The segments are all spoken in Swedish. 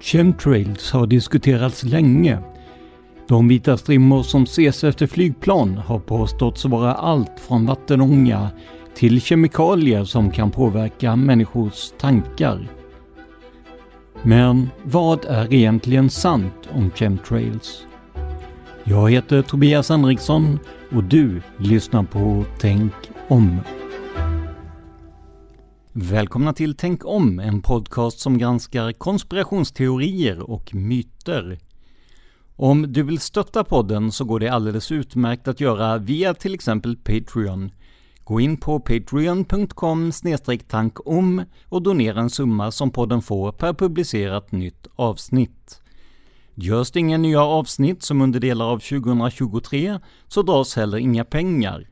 Chemtrails har diskuterats länge. De vita strimmor som ses efter flygplan har påståtts vara allt från vattenånga till kemikalier som kan påverka människors tankar. Men vad är egentligen sant om chemtrails? Jag heter Tobias Henriksson och du lyssnar på Tänk om. Välkomna till Tänk om, en podcast som granskar konspirationsteorier och myter. Om du vill stötta podden så går det alldeles utmärkt att göra via till exempel Patreon. Gå in på patreon.com tankom och donera en summa som podden får per publicerat nytt avsnitt. Görs det inga nya avsnitt som under delar av 2023 så dras heller inga pengar.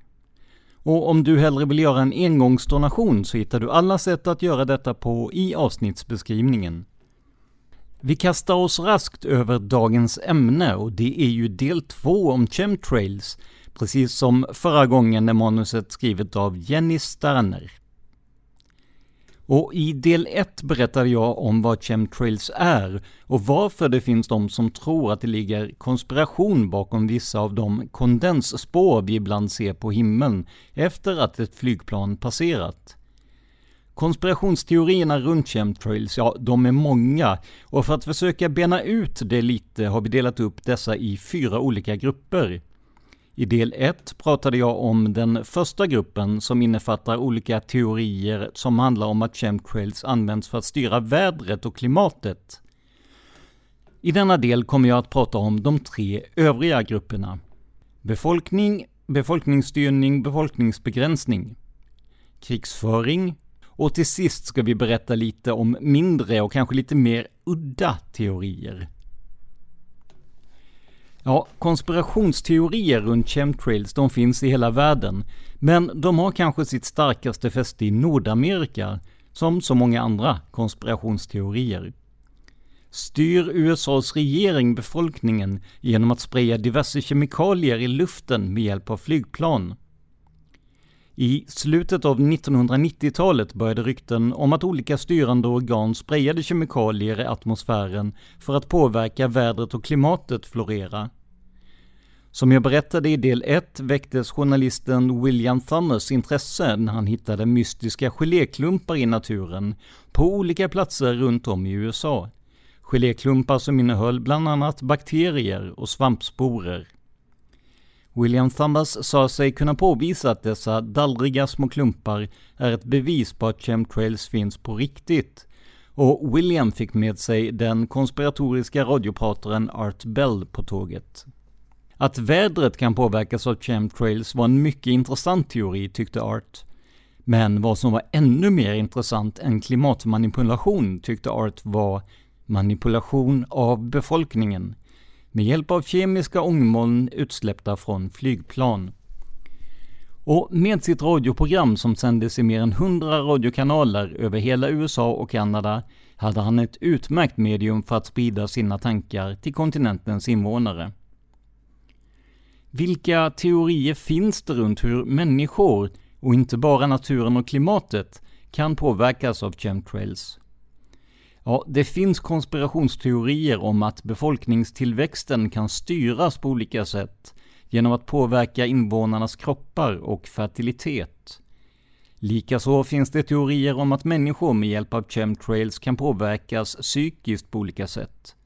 Och om du hellre vill göra en engångsdonation så hittar du alla sätt att göra detta på i avsnittsbeskrivningen. Vi kastar oss raskt över dagens ämne och det är ju del två om chemtrails, precis som förra gången när manuset skrivet av Jenny Sterner. Och i del 1 berättade jag om vad chemtrails är och varför det finns de som tror att det ligger konspiration bakom vissa av de kondensspår vi ibland ser på himlen efter att ett flygplan passerat. Konspirationsteorierna runt chemtrails, ja, de är många och för att försöka bena ut det lite har vi delat upp dessa i fyra olika grupper. I del 1 pratade jag om den första gruppen som innefattar olika teorier som handlar om att chemtrails används för att styra vädret och klimatet. I denna del kommer jag att prata om de tre övriga grupperna. Befolkning, befolkningsstyrning, befolkningsbegränsning, krigsföring och till sist ska vi berätta lite om mindre och kanske lite mer udda teorier. Ja, konspirationsteorier runt chemtrails de finns i hela världen, men de har kanske sitt starkaste fäste i Nordamerika, som så många andra konspirationsteorier. Styr USAs regering befolkningen genom att spraya diverse kemikalier i luften med hjälp av flygplan? I slutet av 1990-talet började rykten om att olika styrande organ sprayade kemikalier i atmosfären för att påverka vädret och klimatet florera. Som jag berättade i del 1 väcktes journalisten William Thummers intresse när han hittade mystiska geléklumpar i naturen på olika platser runt om i USA. Geléklumpar som innehöll bland annat bakterier och svampsporer. William Thumbers sa sig kunna påvisa att dessa dallriga små klumpar är ett bevis på att chemtrails finns på riktigt. Och William fick med sig den konspiratoriska radioprataren Art Bell på tåget. Att vädret kan påverkas av chemtrails var en mycket intressant teori, tyckte Art. Men vad som var ännu mer intressant än klimatmanipulation tyckte Art var manipulation av befolkningen med hjälp av kemiska ångmoln utsläppta från flygplan. Och med sitt radioprogram som sändes i mer än 100 radiokanaler över hela USA och Kanada hade han ett utmärkt medium för att sprida sina tankar till kontinentens invånare. Vilka teorier finns det runt hur människor, och inte bara naturen och klimatet, kan påverkas av chemtrails? Ja, det finns konspirationsteorier om att befolkningstillväxten kan styras på olika sätt genom att påverka invånarnas kroppar och fertilitet. Likaså finns det teorier om att människor med hjälp av chemtrails kan påverkas psykiskt på olika sätt.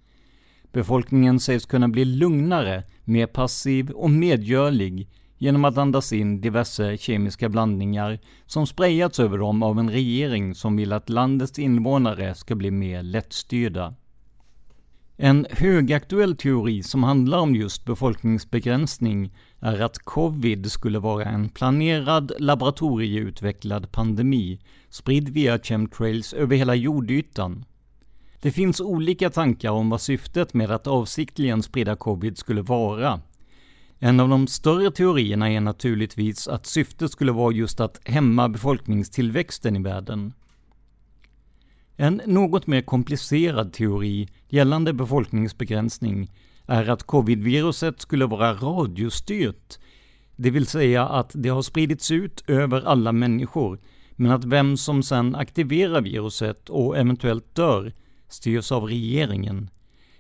Befolkningen sägs kunna bli lugnare, mer passiv och medgörlig genom att andas in diverse kemiska blandningar som sprayats över dem av en regering som vill att landets invånare ska bli mer lättstyrda. En högaktuell teori som handlar om just befolkningsbegränsning är att covid skulle vara en planerad laboratorieutvecklad pandemi spridd via chemtrails över hela jordytan. Det finns olika tankar om vad syftet med att avsiktligen sprida covid skulle vara. En av de större teorierna är naturligtvis att syftet skulle vara just att hämma befolkningstillväxten i världen. En något mer komplicerad teori gällande befolkningsbegränsning är att covid-viruset skulle vara radiostyrt, det vill säga att det har spridits ut över alla människor, men att vem som sedan aktiverar viruset och eventuellt dör styrs av regeringen,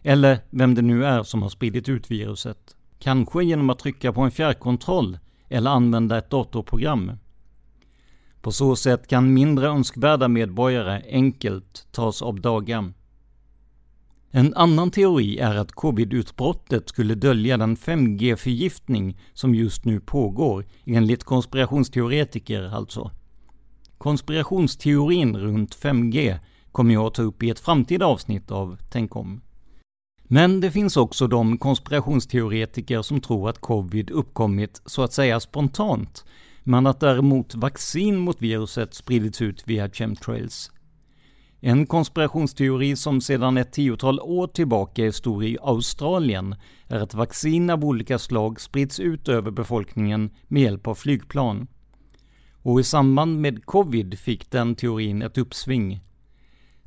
eller vem det nu är som har spridit ut viruset. Kanske genom att trycka på en fjärrkontroll eller använda ett datorprogram. På så sätt kan mindre önskvärda medborgare enkelt tas av daga. En annan teori är att covid-utbrottet skulle dölja den 5G-förgiftning som just nu pågår, enligt konspirationsteoretiker alltså. Konspirationsteorin runt 5G kommer jag att ta upp i ett framtida avsnitt av Tänk om. Men det finns också de konspirationsteoretiker som tror att covid uppkommit så att säga spontant, men att däremot vaccin mot viruset spridits ut via chemtrails. En konspirationsteori som sedan ett tiotal år tillbaka är stor i Australien är att vaccin av olika slag sprids ut över befolkningen med hjälp av flygplan. Och i samband med covid fick den teorin ett uppsving.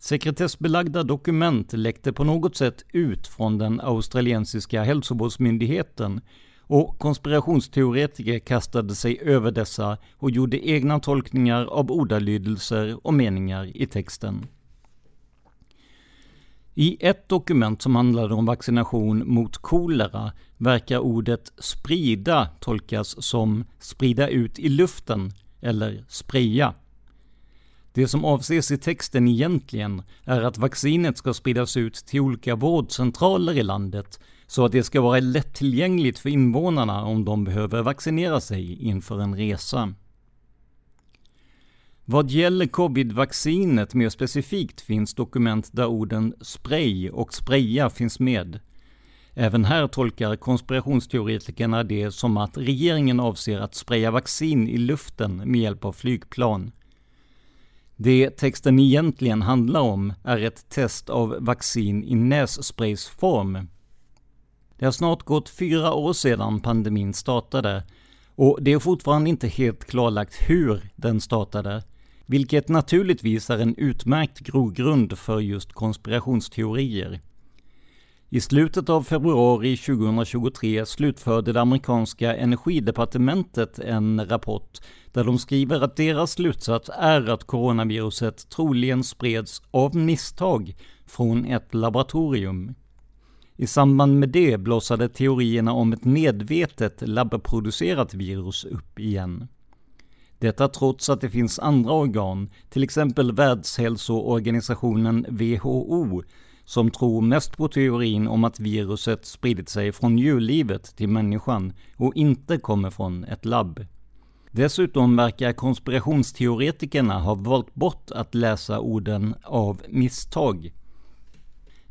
Sekretessbelagda dokument läckte på något sätt ut från den australiensiska hälsovårdsmyndigheten och konspirationsteoretiker kastade sig över dessa och gjorde egna tolkningar av ordalydelser och meningar i texten. I ett dokument som handlade om vaccination mot kolera verkar ordet sprida tolkas som sprida ut i luften eller spraya. Det som avses i texten egentligen är att vaccinet ska spridas ut till olika vårdcentraler i landet så att det ska vara lättillgängligt för invånarna om de behöver vaccinera sig inför en resa. Vad gäller covid-vaccinet mer specifikt finns dokument där orden spray och spraya finns med. Även här tolkar konspirationsteoretikerna det som att regeringen avser att spraya vaccin i luften med hjälp av flygplan. Det texten egentligen handlar om är ett test av vaccin i nässpraysform. Det har snart gått fyra år sedan pandemin startade och det är fortfarande inte helt klarlagt hur den startade, vilket naturligtvis är en utmärkt grogrund för just konspirationsteorier. I slutet av februari 2023 slutförde det amerikanska energidepartementet en rapport där de skriver att deras slutsats är att coronaviruset troligen spreds av misstag från ett laboratorium. I samband med det blossade teorierna om ett medvetet labbproducerat virus upp igen. Detta trots att det finns andra organ, till exempel Världshälsoorganisationen WHO, som tror mest på teorin om att viruset spridit sig från djurlivet till människan och inte kommer från ett labb. Dessutom verkar konspirationsteoretikerna ha valt bort att läsa orden av misstag.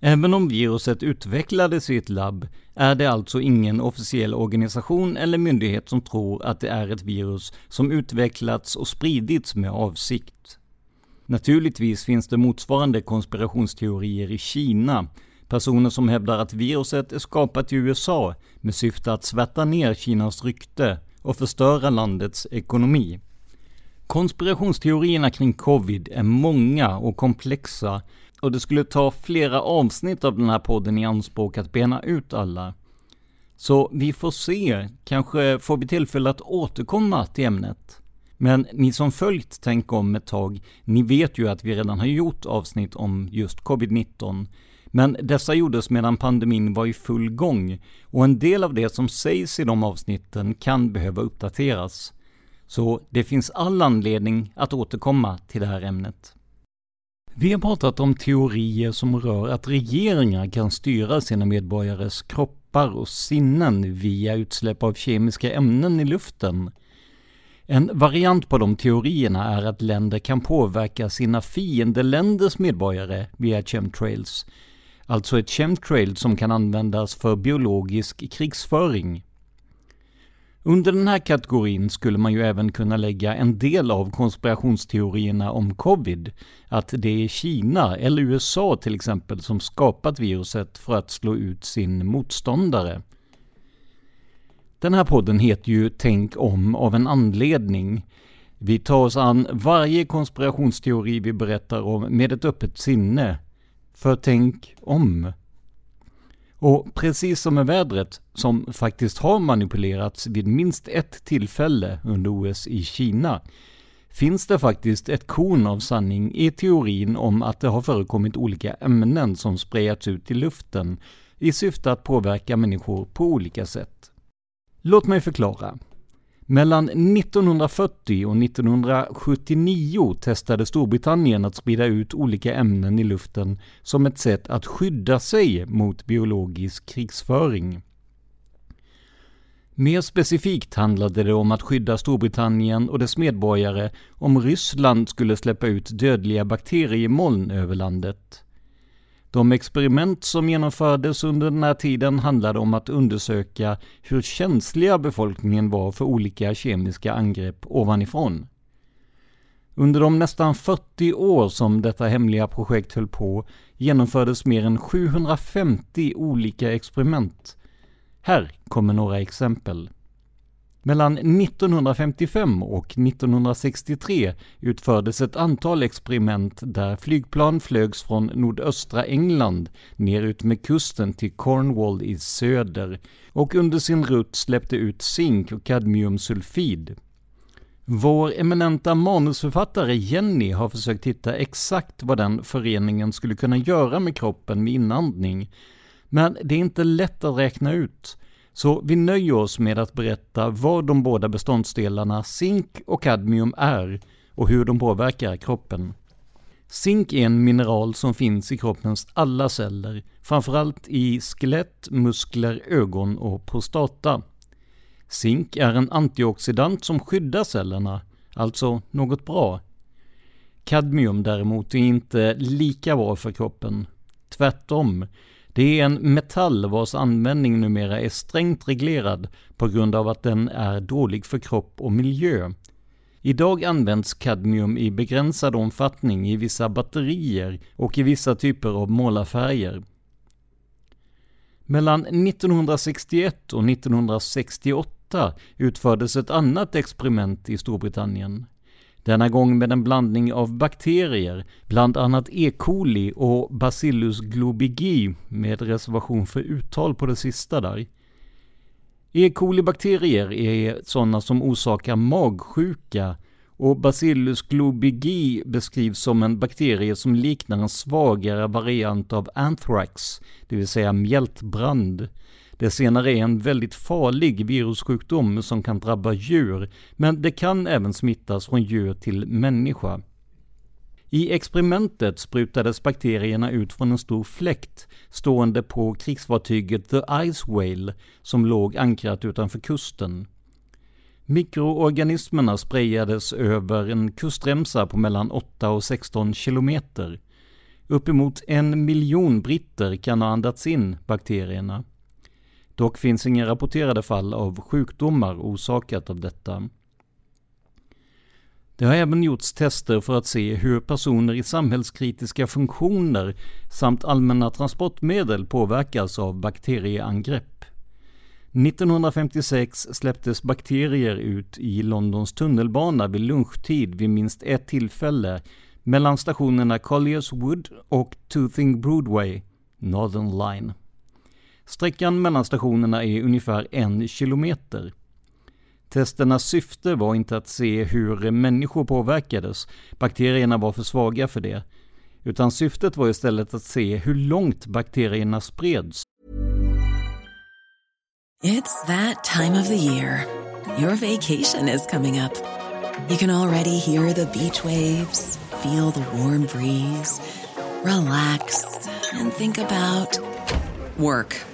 Även om viruset utvecklades i ett labb är det alltså ingen officiell organisation eller myndighet som tror att det är ett virus som utvecklats och spridits med avsikt. Naturligtvis finns det motsvarande konspirationsteorier i Kina, personer som hävdar att viruset är skapat i USA med syfte att svärta ner Kinas rykte och förstöra landets ekonomi. Konspirationsteorierna kring covid är många och komplexa och det skulle ta flera avsnitt av den här podden i anspråk att bena ut alla. Så vi får se, kanske får vi tillfälle att återkomma till ämnet. Men ni som följt Tänk om ett tag, ni vet ju att vi redan har gjort avsnitt om just covid-19. Men dessa gjordes medan pandemin var i full gång och en del av det som sägs i de avsnitten kan behöva uppdateras. Så det finns all anledning att återkomma till det här ämnet. Vi har pratat om teorier som rör att regeringar kan styra sina medborgares kroppar och sinnen via utsläpp av kemiska ämnen i luften. En variant på de teorierna är att länder kan påverka sina fiendeländers medborgare via chemtrails. Alltså ett chemtrail som kan användas för biologisk krigsföring. Under den här kategorin skulle man ju även kunna lägga en del av konspirationsteorierna om covid, att det är Kina eller USA till exempel som skapat viruset för att slå ut sin motståndare. Den här podden heter ju Tänk om av en anledning. Vi tar oss an varje konspirationsteori vi berättar om med ett öppet sinne. För tänk om. Och precis som med vädret, som faktiskt har manipulerats vid minst ett tillfälle under OS i Kina, finns det faktiskt ett korn av sanning i teorin om att det har förekommit olika ämnen som sprayats ut i luften i syfte att påverka människor på olika sätt. Låt mig förklara. Mellan 1940 och 1979 testade Storbritannien att sprida ut olika ämnen i luften som ett sätt att skydda sig mot biologisk krigsföring. Mer specifikt handlade det om att skydda Storbritannien och dess medborgare om Ryssland skulle släppa ut dödliga bakteriemoln över landet. De experiment som genomfördes under den här tiden handlade om att undersöka hur känsliga befolkningen var för olika kemiska angrepp ovanifrån. Under de nästan 40 år som detta hemliga projekt höll på genomfördes mer än 750 olika experiment. Här kommer några exempel. Mellan 1955 och 1963 utfördes ett antal experiment där flygplan flögs från nordöstra England ner ut med kusten till Cornwall i söder och under sin rutt släppte ut zink och kadmiumsulfid. Vår eminenta manusförfattare Jenny har försökt hitta exakt vad den föreningen skulle kunna göra med kroppen vid inandning, men det är inte lätt att räkna ut. Så vi nöjer oss med att berätta vad de båda beståndsdelarna zink och kadmium är och hur de påverkar kroppen. Zink är en mineral som finns i kroppens alla celler, framförallt i skelett, muskler, ögon och prostata. Zink är en antioxidant som skyddar cellerna, alltså något bra. Kadmium däremot är inte lika bra för kroppen. Tvärtom, det är en metall vars användning numera är strängt reglerad på grund av att den är dålig för kropp och miljö. Idag används kadmium i begränsad omfattning i vissa batterier och i vissa typer av målarfärger. Mellan 1961 och 1968 utfördes ett annat experiment i Storbritannien. Denna gång med en blandning av bakterier, bland annat E. coli och Bacillus globigi med reservation för uttal på det sista där. E. coli-bakterier är sådana som orsakar magsjuka och Bacillus globigi beskrivs som en bakterie som liknar en svagare variant av anthrax, det vill säga mjältbrand. Det senare är en väldigt farlig virussjukdom som kan drabba djur, men det kan även smittas från djur till människa. I experimentet sprutades bakterierna ut från en stor fläkt stående på krigsfartyget The Ice Whale som låg ankrat utanför kusten. Mikroorganismerna sprayades över en kustremsa på mellan 8 och 16 kilometer. Uppemot en miljon britter kan ha andats in bakterierna. Dock finns inga rapporterade fall av sjukdomar orsakat av detta. Det har även gjorts tester för att se hur personer i samhällskritiska funktioner samt allmänna transportmedel påverkas av bakterieangrepp. 1956 släpptes bakterier ut i Londons tunnelbana vid lunchtid vid minst ett tillfälle mellan stationerna Colliers Wood och Toothing Broadway, Northern Line. Sträckan mellan stationerna är ungefär en kilometer. Testernas syfte var inte att se hur människor påverkades, bakterierna var för svaga för det, utan syftet var istället att se hur långt bakterierna spreds. It's that time of the year. Your vacation is coming up. You can already hear the beach waves, feel the warm breeze, relax and think about work.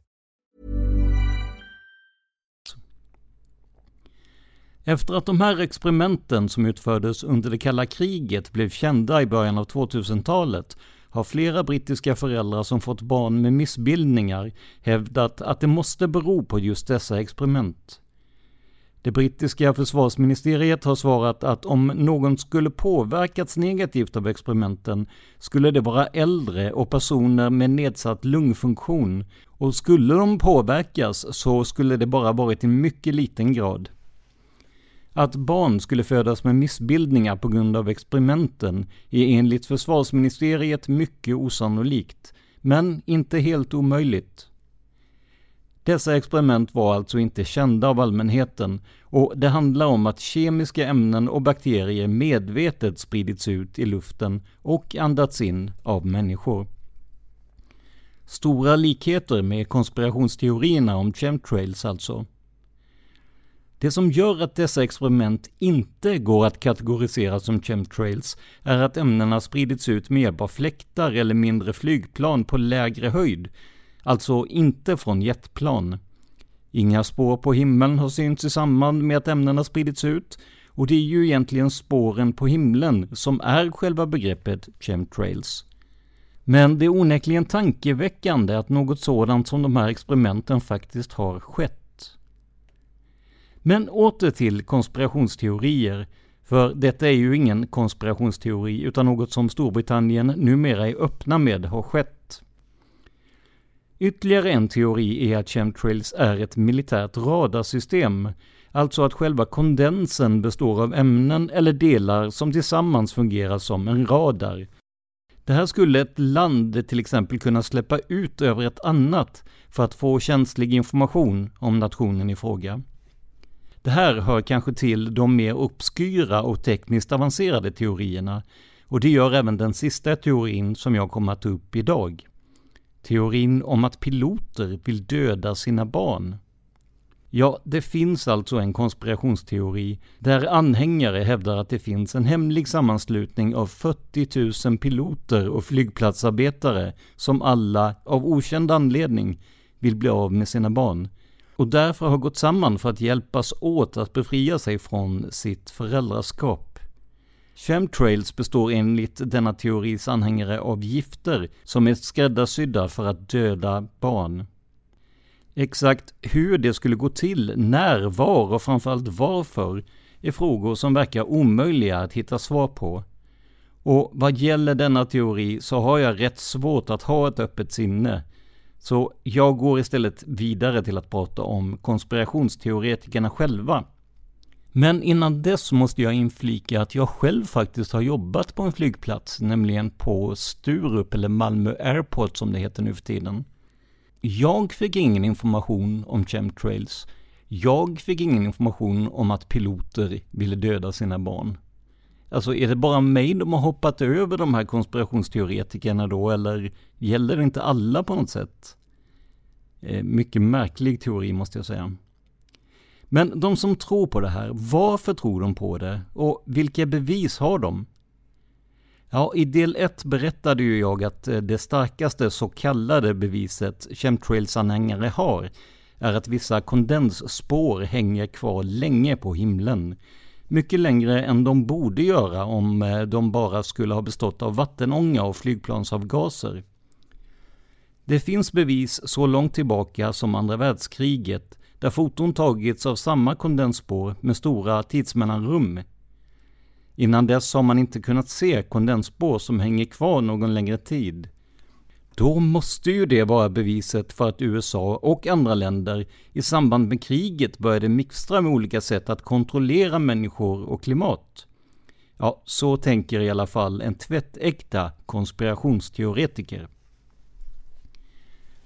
Efter att de här experimenten som utfördes under det kalla kriget blev kända i början av 2000-talet har flera brittiska föräldrar som fått barn med missbildningar hävdat att det måste bero på just dessa experiment. Det brittiska försvarsministeriet har svarat att om någon skulle påverkats negativt av experimenten skulle det vara äldre och personer med nedsatt lungfunktion och skulle de påverkas så skulle det bara varit i mycket liten grad. Att barn skulle födas med missbildningar på grund av experimenten är enligt försvarsministeriet mycket osannolikt, men inte helt omöjligt. Dessa experiment var alltså inte kända av allmänheten och det handlar om att kemiska ämnen och bakterier medvetet spridits ut i luften och andats in av människor. Stora likheter med konspirationsteorierna om chemtrails alltså. Det som gör att dessa experiment inte går att kategorisera som chemtrails är att ämnena spridits ut med hjälp av fläktar eller mindre flygplan på lägre höjd, alltså inte från jetplan. Inga spår på himlen har synts i samband med att ämnena spridits ut, och det är ju egentligen spåren på himlen som är själva begreppet chemtrails. Men det är onekligen tankeväckande att något sådant som de här experimenten faktiskt har skett. Men åter till konspirationsteorier, för detta är ju ingen konspirationsteori utan något som Storbritannien numera är öppna med har skett. Ytterligare en teori är att chemtrails är ett militärt radarsystem, alltså att själva kondensen består av ämnen eller delar som tillsammans fungerar som en radar. Det här skulle ett land till exempel kunna släppa ut över ett annat för att få känslig information om nationen i fråga. Det här hör kanske till de mer obskyra och tekniskt avancerade teorierna, och det gör även den sista teorin som jag kommer att ta upp idag. Teorin om att piloter vill döda sina barn. Ja, det finns alltså en konspirationsteori där anhängare hävdar att det finns en hemlig sammanslutning av 40 000 piloter och flygplatsarbetare som alla, av okänd anledning, vill bli av med sina barn och därför har gått samman för att hjälpas åt att befria sig från sitt föräldraskap. Chemtrails består enligt denna teoris anhängare av gifter som är skräddarsydda för att döda barn. Exakt hur det skulle gå till, när, var och framförallt varför är frågor som verkar omöjliga att hitta svar på. Och vad gäller denna teori så har jag rätt svårt att ha ett öppet sinne så jag går istället vidare till att prata om konspirationsteoretikerna själva. Men innan dess måste jag inflika att jag själv faktiskt har jobbat på en flygplats, nämligen på Sturup eller Malmö Airport som det heter nu för tiden. Jag fick ingen information om chemtrails. Jag fick ingen information om att piloter ville döda sina barn. Alltså är det bara mig de har hoppat över de här konspirationsteoretikerna då, eller gäller det inte alla på något sätt? Eh, mycket märklig teori måste jag säga. Men de som tror på det här, varför tror de på det? Och vilka bevis har de? Ja, i del 1 berättade ju jag att eh, det starkaste så kallade beviset chemtrails-anhängare har är att vissa kondensspår hänger kvar länge på himlen. Mycket längre än de borde göra om eh, de bara skulle ha bestått av vattenånga och flygplansavgaser. Det finns bevis så långt tillbaka som andra världskriget där foton tagits av samma kondensspår med stora tidsmellanrum. Innan dess har man inte kunnat se kondensspår som hänger kvar någon längre tid. Då måste ju det vara beviset för att USA och andra länder i samband med kriget började mixtra med olika sätt att kontrollera människor och klimat. Ja, så tänker i alla fall en tvättäkta konspirationsteoretiker.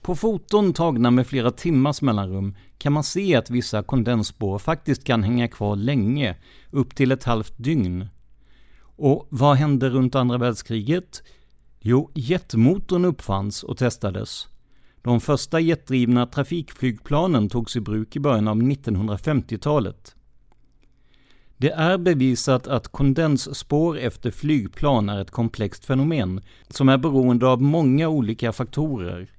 På foton tagna med flera timmars mellanrum kan man se att vissa kondensspår faktiskt kan hänga kvar länge, upp till ett halvt dygn. Och vad hände runt andra världskriget? Jo, jetmotorn uppfanns och testades. De första jetdrivna trafikflygplanen togs i bruk i början av 1950-talet. Det är bevisat att kondensspår efter flygplan är ett komplext fenomen som är beroende av många olika faktorer.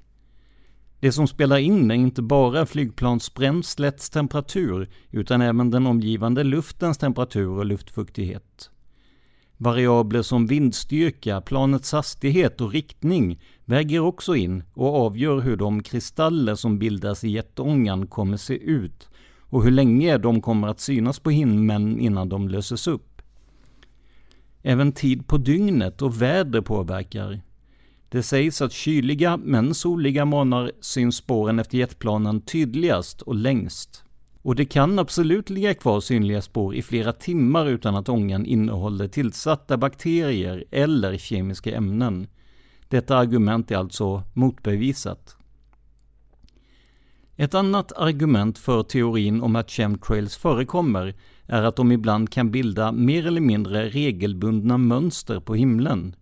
Det som spelar in är inte bara flygplansbränslets temperatur utan även den omgivande luftens temperatur och luftfuktighet. Variabler som vindstyrka, planets hastighet och riktning väger också in och avgör hur de kristaller som bildas i jetångan kommer se ut och hur länge de kommer att synas på himlen innan de löses upp. Även tid på dygnet och väder påverkar. Det sägs att kyliga men soliga månader syns spåren efter jetplanen tydligast och längst. Och det kan absolut ligga kvar synliga spår i flera timmar utan att ångan innehåller tillsatta bakterier eller kemiska ämnen. Detta argument är alltså motbevisat. Ett annat argument för teorin om att chemtrails förekommer är att de ibland kan bilda mer eller mindre regelbundna mönster på himlen.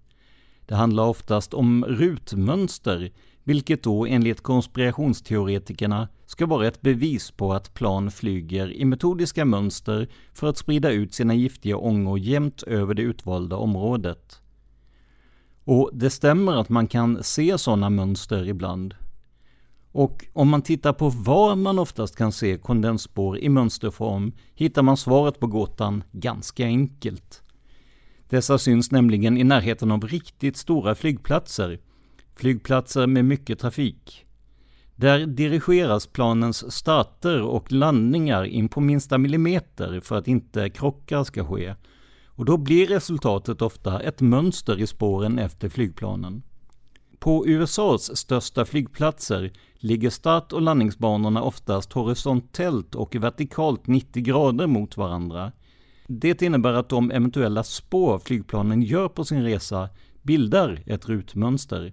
Det handlar oftast om rutmönster, vilket då enligt konspirationsteoretikerna ska vara ett bevis på att plan flyger i metodiska mönster för att sprida ut sina giftiga ångor jämnt över det utvalda området. Och det stämmer att man kan se sådana mönster ibland. Och om man tittar på var man oftast kan se kondensspår i mönsterform hittar man svaret på gåtan ganska enkelt. Dessa syns nämligen i närheten av riktigt stora flygplatser, flygplatser med mycket trafik. Där dirigeras planens starter och landningar in på minsta millimeter för att inte krockar ska ske. Och då blir resultatet ofta ett mönster i spåren efter flygplanen. På USAs största flygplatser ligger start och landningsbanorna oftast horisontellt och vertikalt 90 grader mot varandra det innebär att de eventuella spår flygplanen gör på sin resa bildar ett rutmönster.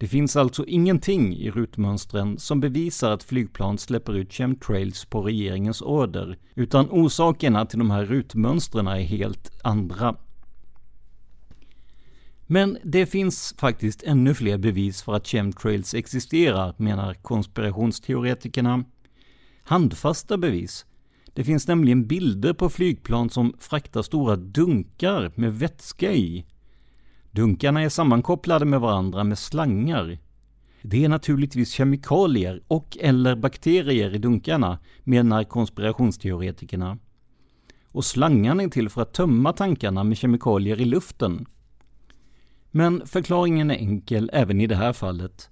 Det finns alltså ingenting i rutmönstren som bevisar att flygplan släpper ut chemtrails på regeringens order, utan orsakerna till de här rutmönstren är helt andra. Men det finns faktiskt ännu fler bevis för att chemtrails existerar, menar konspirationsteoretikerna. Handfasta bevis det finns nämligen bilder på flygplan som fraktar stora dunkar med vätska i. Dunkarna är sammankopplade med varandra med slangar. Det är naturligtvis kemikalier och eller bakterier i dunkarna, menar konspirationsteoretikerna. Och slangarna är till för att tömma tankarna med kemikalier i luften. Men förklaringen är enkel även i det här fallet.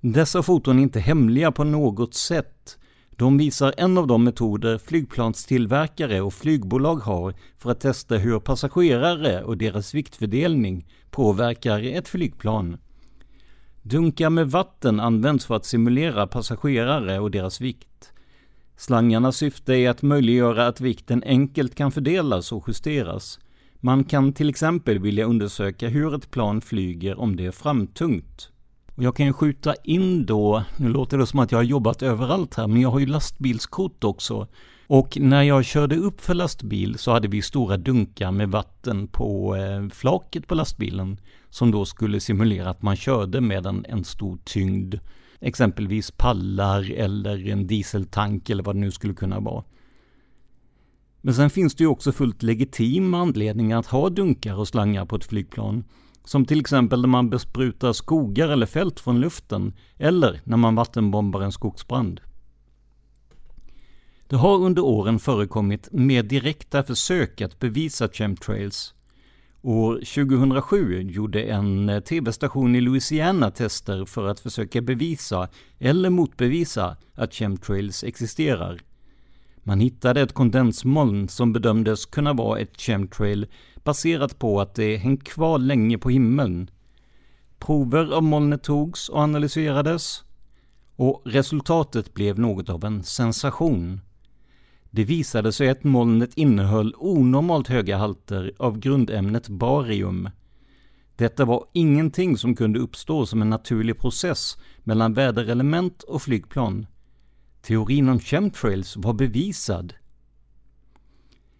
Dessa foton är inte hemliga på något sätt. De visar en av de metoder flygplanstillverkare och flygbolag har för att testa hur passagerare och deras viktfördelning påverkar ett flygplan. Dunkar med vatten används för att simulera passagerare och deras vikt. Slangarnas syfte är att möjliggöra att vikten enkelt kan fördelas och justeras. Man kan till exempel vilja undersöka hur ett plan flyger om det är framtungt. Och jag kan ju skjuta in då, nu låter det som att jag har jobbat överallt här, men jag har ju lastbilskort också. Och när jag körde upp för lastbil så hade vi stora dunkar med vatten på eh, flaket på lastbilen som då skulle simulera att man körde med en, en stor tyngd. Exempelvis pallar eller en dieseltank eller vad det nu skulle kunna vara. Men sen finns det ju också fullt legitima anledningar att ha dunkar och slangar på ett flygplan. Som till exempel när man besprutar skogar eller fält från luften, eller när man vattenbombar en skogsbrand. Det har under åren förekommit mer direkta försök att bevisa chemtrails. År 2007 gjorde en eh, tv-station i Louisiana tester för att försöka bevisa eller motbevisa att chemtrails existerar. Man hittade ett kondensmoln som bedömdes kunna vara ett chemtrail baserat på att det hängt kvar länge på himlen. Prover av molnet togs och analyserades och resultatet blev något av en sensation. Det visade sig att molnet innehöll onormalt höga halter av grundämnet barium. Detta var ingenting som kunde uppstå som en naturlig process mellan väderelement och flygplan. Teorin om chemtrails var bevisad.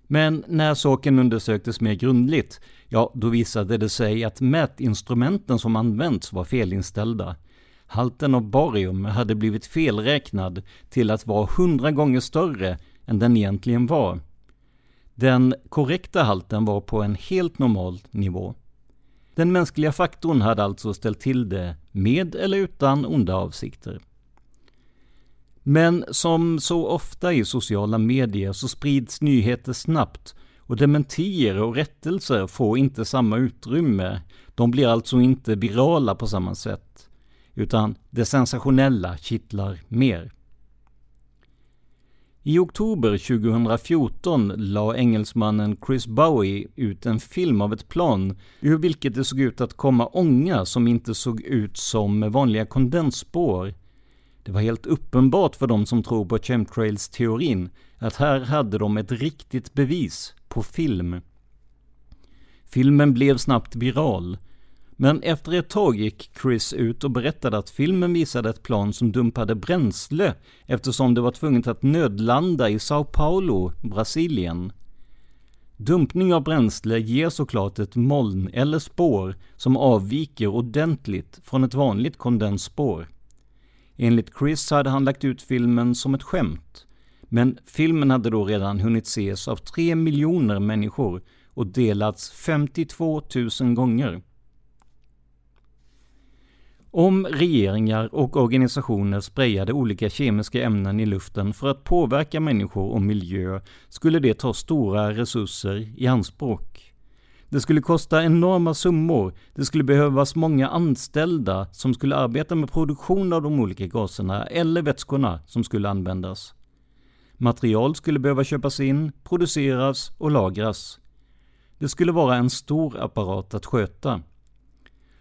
Men när saken undersöktes mer grundligt, ja, då visade det sig att mätinstrumenten som använts var felinställda. Halten av barium hade blivit felräknad till att vara hundra gånger större än den egentligen var. Den korrekta halten var på en helt normal nivå. Den mänskliga faktorn hade alltså ställt till det, med eller utan onda avsikter. Men som så ofta i sociala medier så sprids nyheter snabbt och dementier och rättelser får inte samma utrymme. De blir alltså inte virala på samma sätt. Utan det sensationella kittlar mer. I oktober 2014 la engelsmannen Chris Bowie ut en film av ett plan ur vilket det såg ut att komma ånga som inte såg ut som vanliga kondensspår. Det var helt uppenbart för de som tror på chemtrails-teorin att här hade de ett riktigt bevis på film. Filmen blev snabbt viral men efter ett tag gick Chris ut och berättade att filmen visade ett plan som dumpade bränsle eftersom det var tvunget att nödlanda i Sao Paulo, Brasilien. Dumpning av bränsle ger såklart ett moln eller spår som avviker ordentligt från ett vanligt kondensspår. Enligt Chris hade han lagt ut filmen som ett skämt. Men filmen hade då redan hunnit ses av 3 miljoner människor och delats 52 000 gånger. Om regeringar och organisationer sprayade olika kemiska ämnen i luften för att påverka människor och miljö skulle det ta stora resurser i anspråk. Det skulle kosta enorma summor, det skulle behövas många anställda som skulle arbeta med produktion av de olika gaserna eller vätskorna som skulle användas. Material skulle behöva köpas in, produceras och lagras. Det skulle vara en stor apparat att sköta.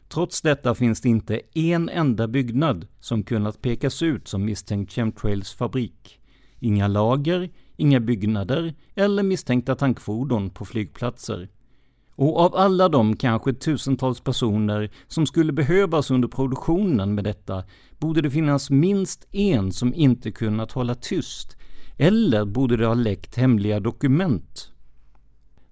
Trots detta finns det inte en enda byggnad som kunnat pekas ut som misstänkt Chemtrails fabrik. Inga lager, inga byggnader eller misstänkta tankfordon på flygplatser. Och av alla de kanske tusentals personer som skulle behövas under produktionen med detta borde det finnas minst en som inte kunnat hålla tyst. Eller borde det ha läckt hemliga dokument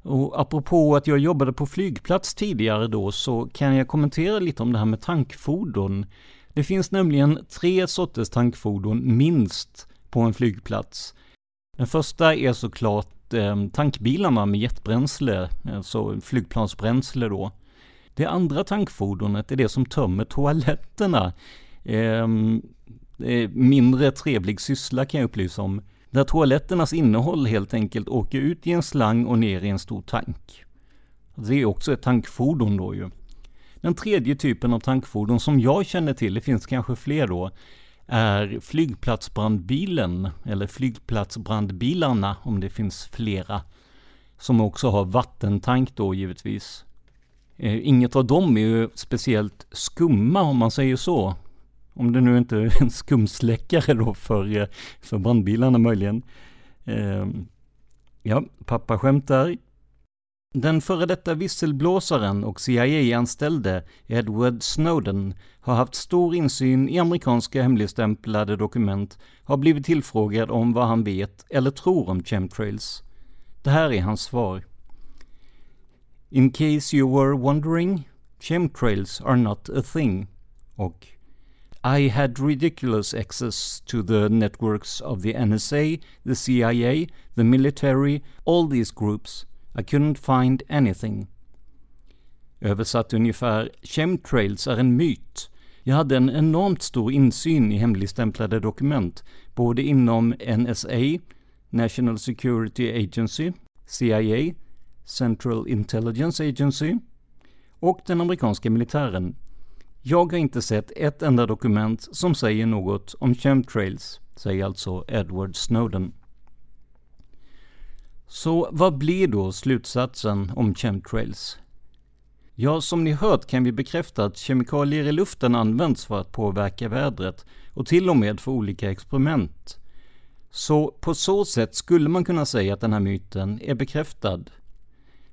och apropå att jag jobbade på flygplats tidigare då så kan jag kommentera lite om det här med tankfordon. Det finns nämligen tre sorters tankfordon minst på en flygplats. Den första är såklart eh, tankbilarna med jetbränsle, alltså flygplansbränsle då. Det andra tankfordonet är det som tömmer toaletterna. Eh, mindre trevlig syssla kan jag upplysa om där toaletternas innehåll helt enkelt åker ut i en slang och ner i en stor tank. Det är också ett tankfordon då ju. Den tredje typen av tankfordon som jag känner till, det finns kanske fler då, är flygplatsbrandbilen, eller flygplatsbrandbilarna om det finns flera. Som också har vattentank då givetvis. Eh, inget av dem är ju speciellt skumma om man säger så. Om det nu inte är en skumsläckare då för, eh, för brandbilarna möjligen. Ehm, ja, pappa skämtar. Den före detta visselblåsaren och CIA-anställde Edward Snowden har haft stor insyn i amerikanska hemligstämplade dokument, har blivit tillfrågad om vad han vet eller tror om chemtrails. Det här är hans svar. In case you were wondering, chemtrails are not a thing. Och I had ridiculous access to the networks of the NSA, the CIA, the military, all these groups. I couldn't find anything. Översatt ungefär, chemtrails är en myt. Jag hade en enormt stor insyn i hemligstämplade dokument, både inom NSA, National Security Agency, CIA, Central Intelligence Agency och den amerikanska militären. Jag har inte sett ett enda dokument som säger något om chemtrails, säger alltså Edward Snowden. Så vad blir då slutsatsen om chemtrails? Ja, som ni hört kan vi bekräfta att kemikalier i luften används för att påverka vädret och till och med för olika experiment. Så på så sätt skulle man kunna säga att den här myten är bekräftad.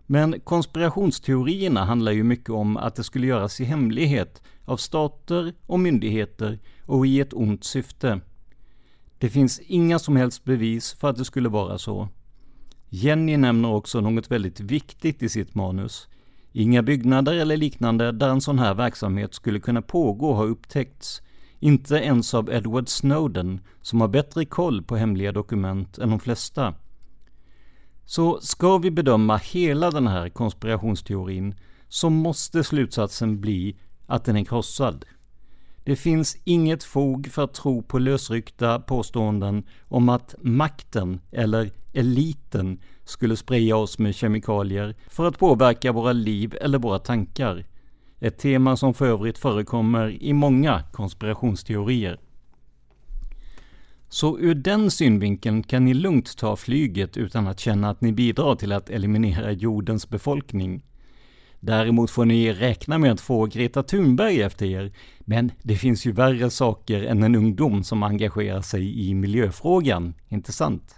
Men konspirationsteorierna handlar ju mycket om att det skulle göras i hemlighet av stater och myndigheter och i ett ont syfte. Det finns inga som helst bevis för att det skulle vara så. Jenny nämner också något väldigt viktigt i sitt manus. Inga byggnader eller liknande där en sån här verksamhet skulle kunna pågå har upptäckts. Inte ens av Edward Snowden, som har bättre koll på hemliga dokument än de flesta. Så ska vi bedöma hela den här konspirationsteorin så måste slutsatsen bli att den är krossad. Det finns inget fog för att tro på lösryckta påståenden om att makten, eller eliten, skulle spraya oss med kemikalier för att påverka våra liv eller våra tankar. Ett tema som för övrigt förekommer i många konspirationsteorier. Så ur den synvinkeln kan ni lugnt ta flyget utan att känna att ni bidrar till att eliminera jordens befolkning. Däremot får ni räkna med att få Greta Thunberg efter er, men det finns ju värre saker än en ungdom som engagerar sig i miljöfrågan, inte sant?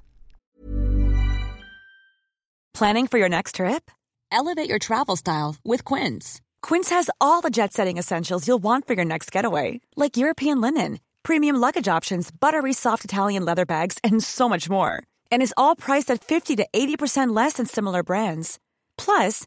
Planning for your next trip? Elevate your travel style with Quince. Quince has all the jet-setting essentials you'll want for your next getaway, like European linen, premium luggage options, buttery soft Italian leather bags, and so much more. And is all priced at 50 to 80% less than similar brands. Plus,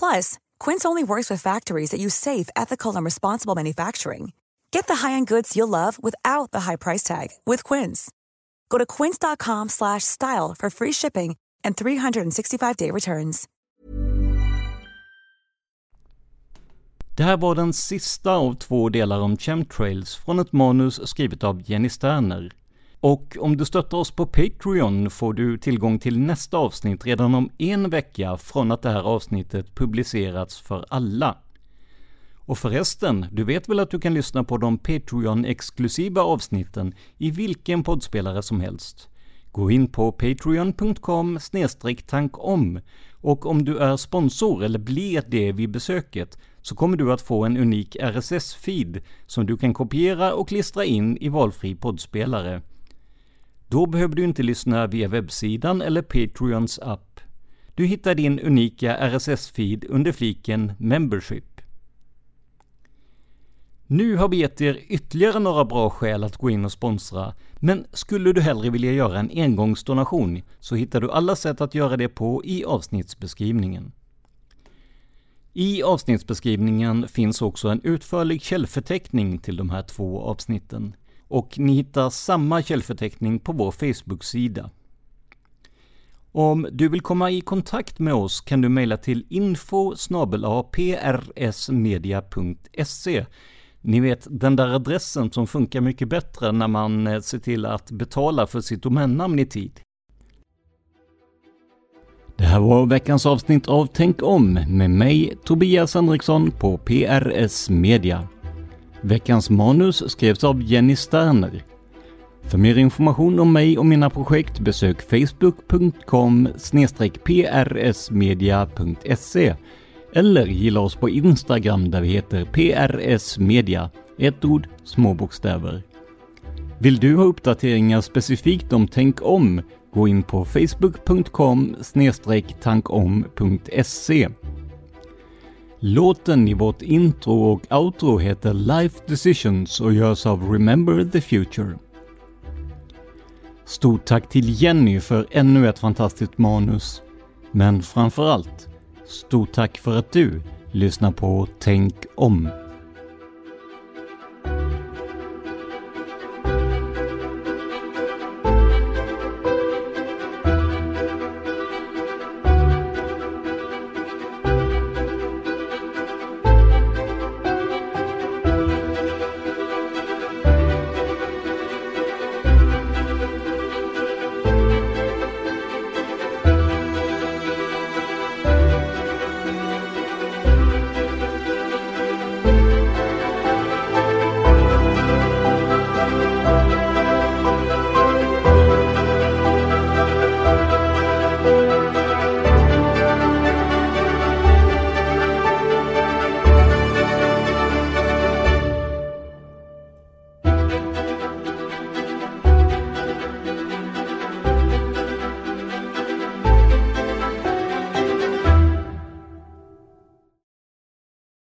Plus, Quince only works with factories that use safe, ethical, and responsible manufacturing. Get the high-end goods you'll love without the high price tag with Quince. Go to quince.com/style for free shipping and 365-day returns. Det här var den sista av två delar om chemtrails från ett manus skrivet av Jenny Sterner. Och om du stöttar oss på Patreon får du tillgång till nästa avsnitt redan om en vecka från att det här avsnittet publicerats för alla. Och förresten, du vet väl att du kan lyssna på de Patreon-exklusiva avsnitten i vilken poddspelare som helst. Gå in på patreon.com tankom och om du är sponsor eller blir det vid besöket så kommer du att få en unik RSS-feed som du kan kopiera och klistra in i valfri poddspelare. Då behöver du inte lyssna via webbsidan eller Patreons app. Du hittar din unika RSS-feed under fliken Membership. Nu har vi gett er ytterligare några bra skäl att gå in och sponsra, men skulle du hellre vilja göra en engångsdonation så hittar du alla sätt att göra det på i avsnittsbeskrivningen. I avsnittsbeskrivningen finns också en utförlig källförteckning till de här två avsnitten och ni hittar samma källförteckning på vår Facebook-sida. Om du vill komma i kontakt med oss kan du mejla till info prsmedia.se Ni vet den där adressen som funkar mycket bättre när man eh, ser till att betala för sitt domännamn i tid. Det här var veckans avsnitt av Tänk om med mig Tobias Henriksson på PRS Media. Veckans manus skrevs av Jenny Sterner. För mer information om mig och mina projekt besök facebook.com prsmedia.se eller gilla oss på Instagram där vi heter prsmedia, ett ord, små bokstäver. Vill du ha uppdateringar specifikt om Tänk om? Gå in på facebook.com tankom.se. Låten i vårt intro och outro heter Life Decisions och görs av Remember the Future. Stort tack till Jenny för ännu ett fantastiskt manus. Men framförallt, stort tack för att du lyssnar på Tänk om.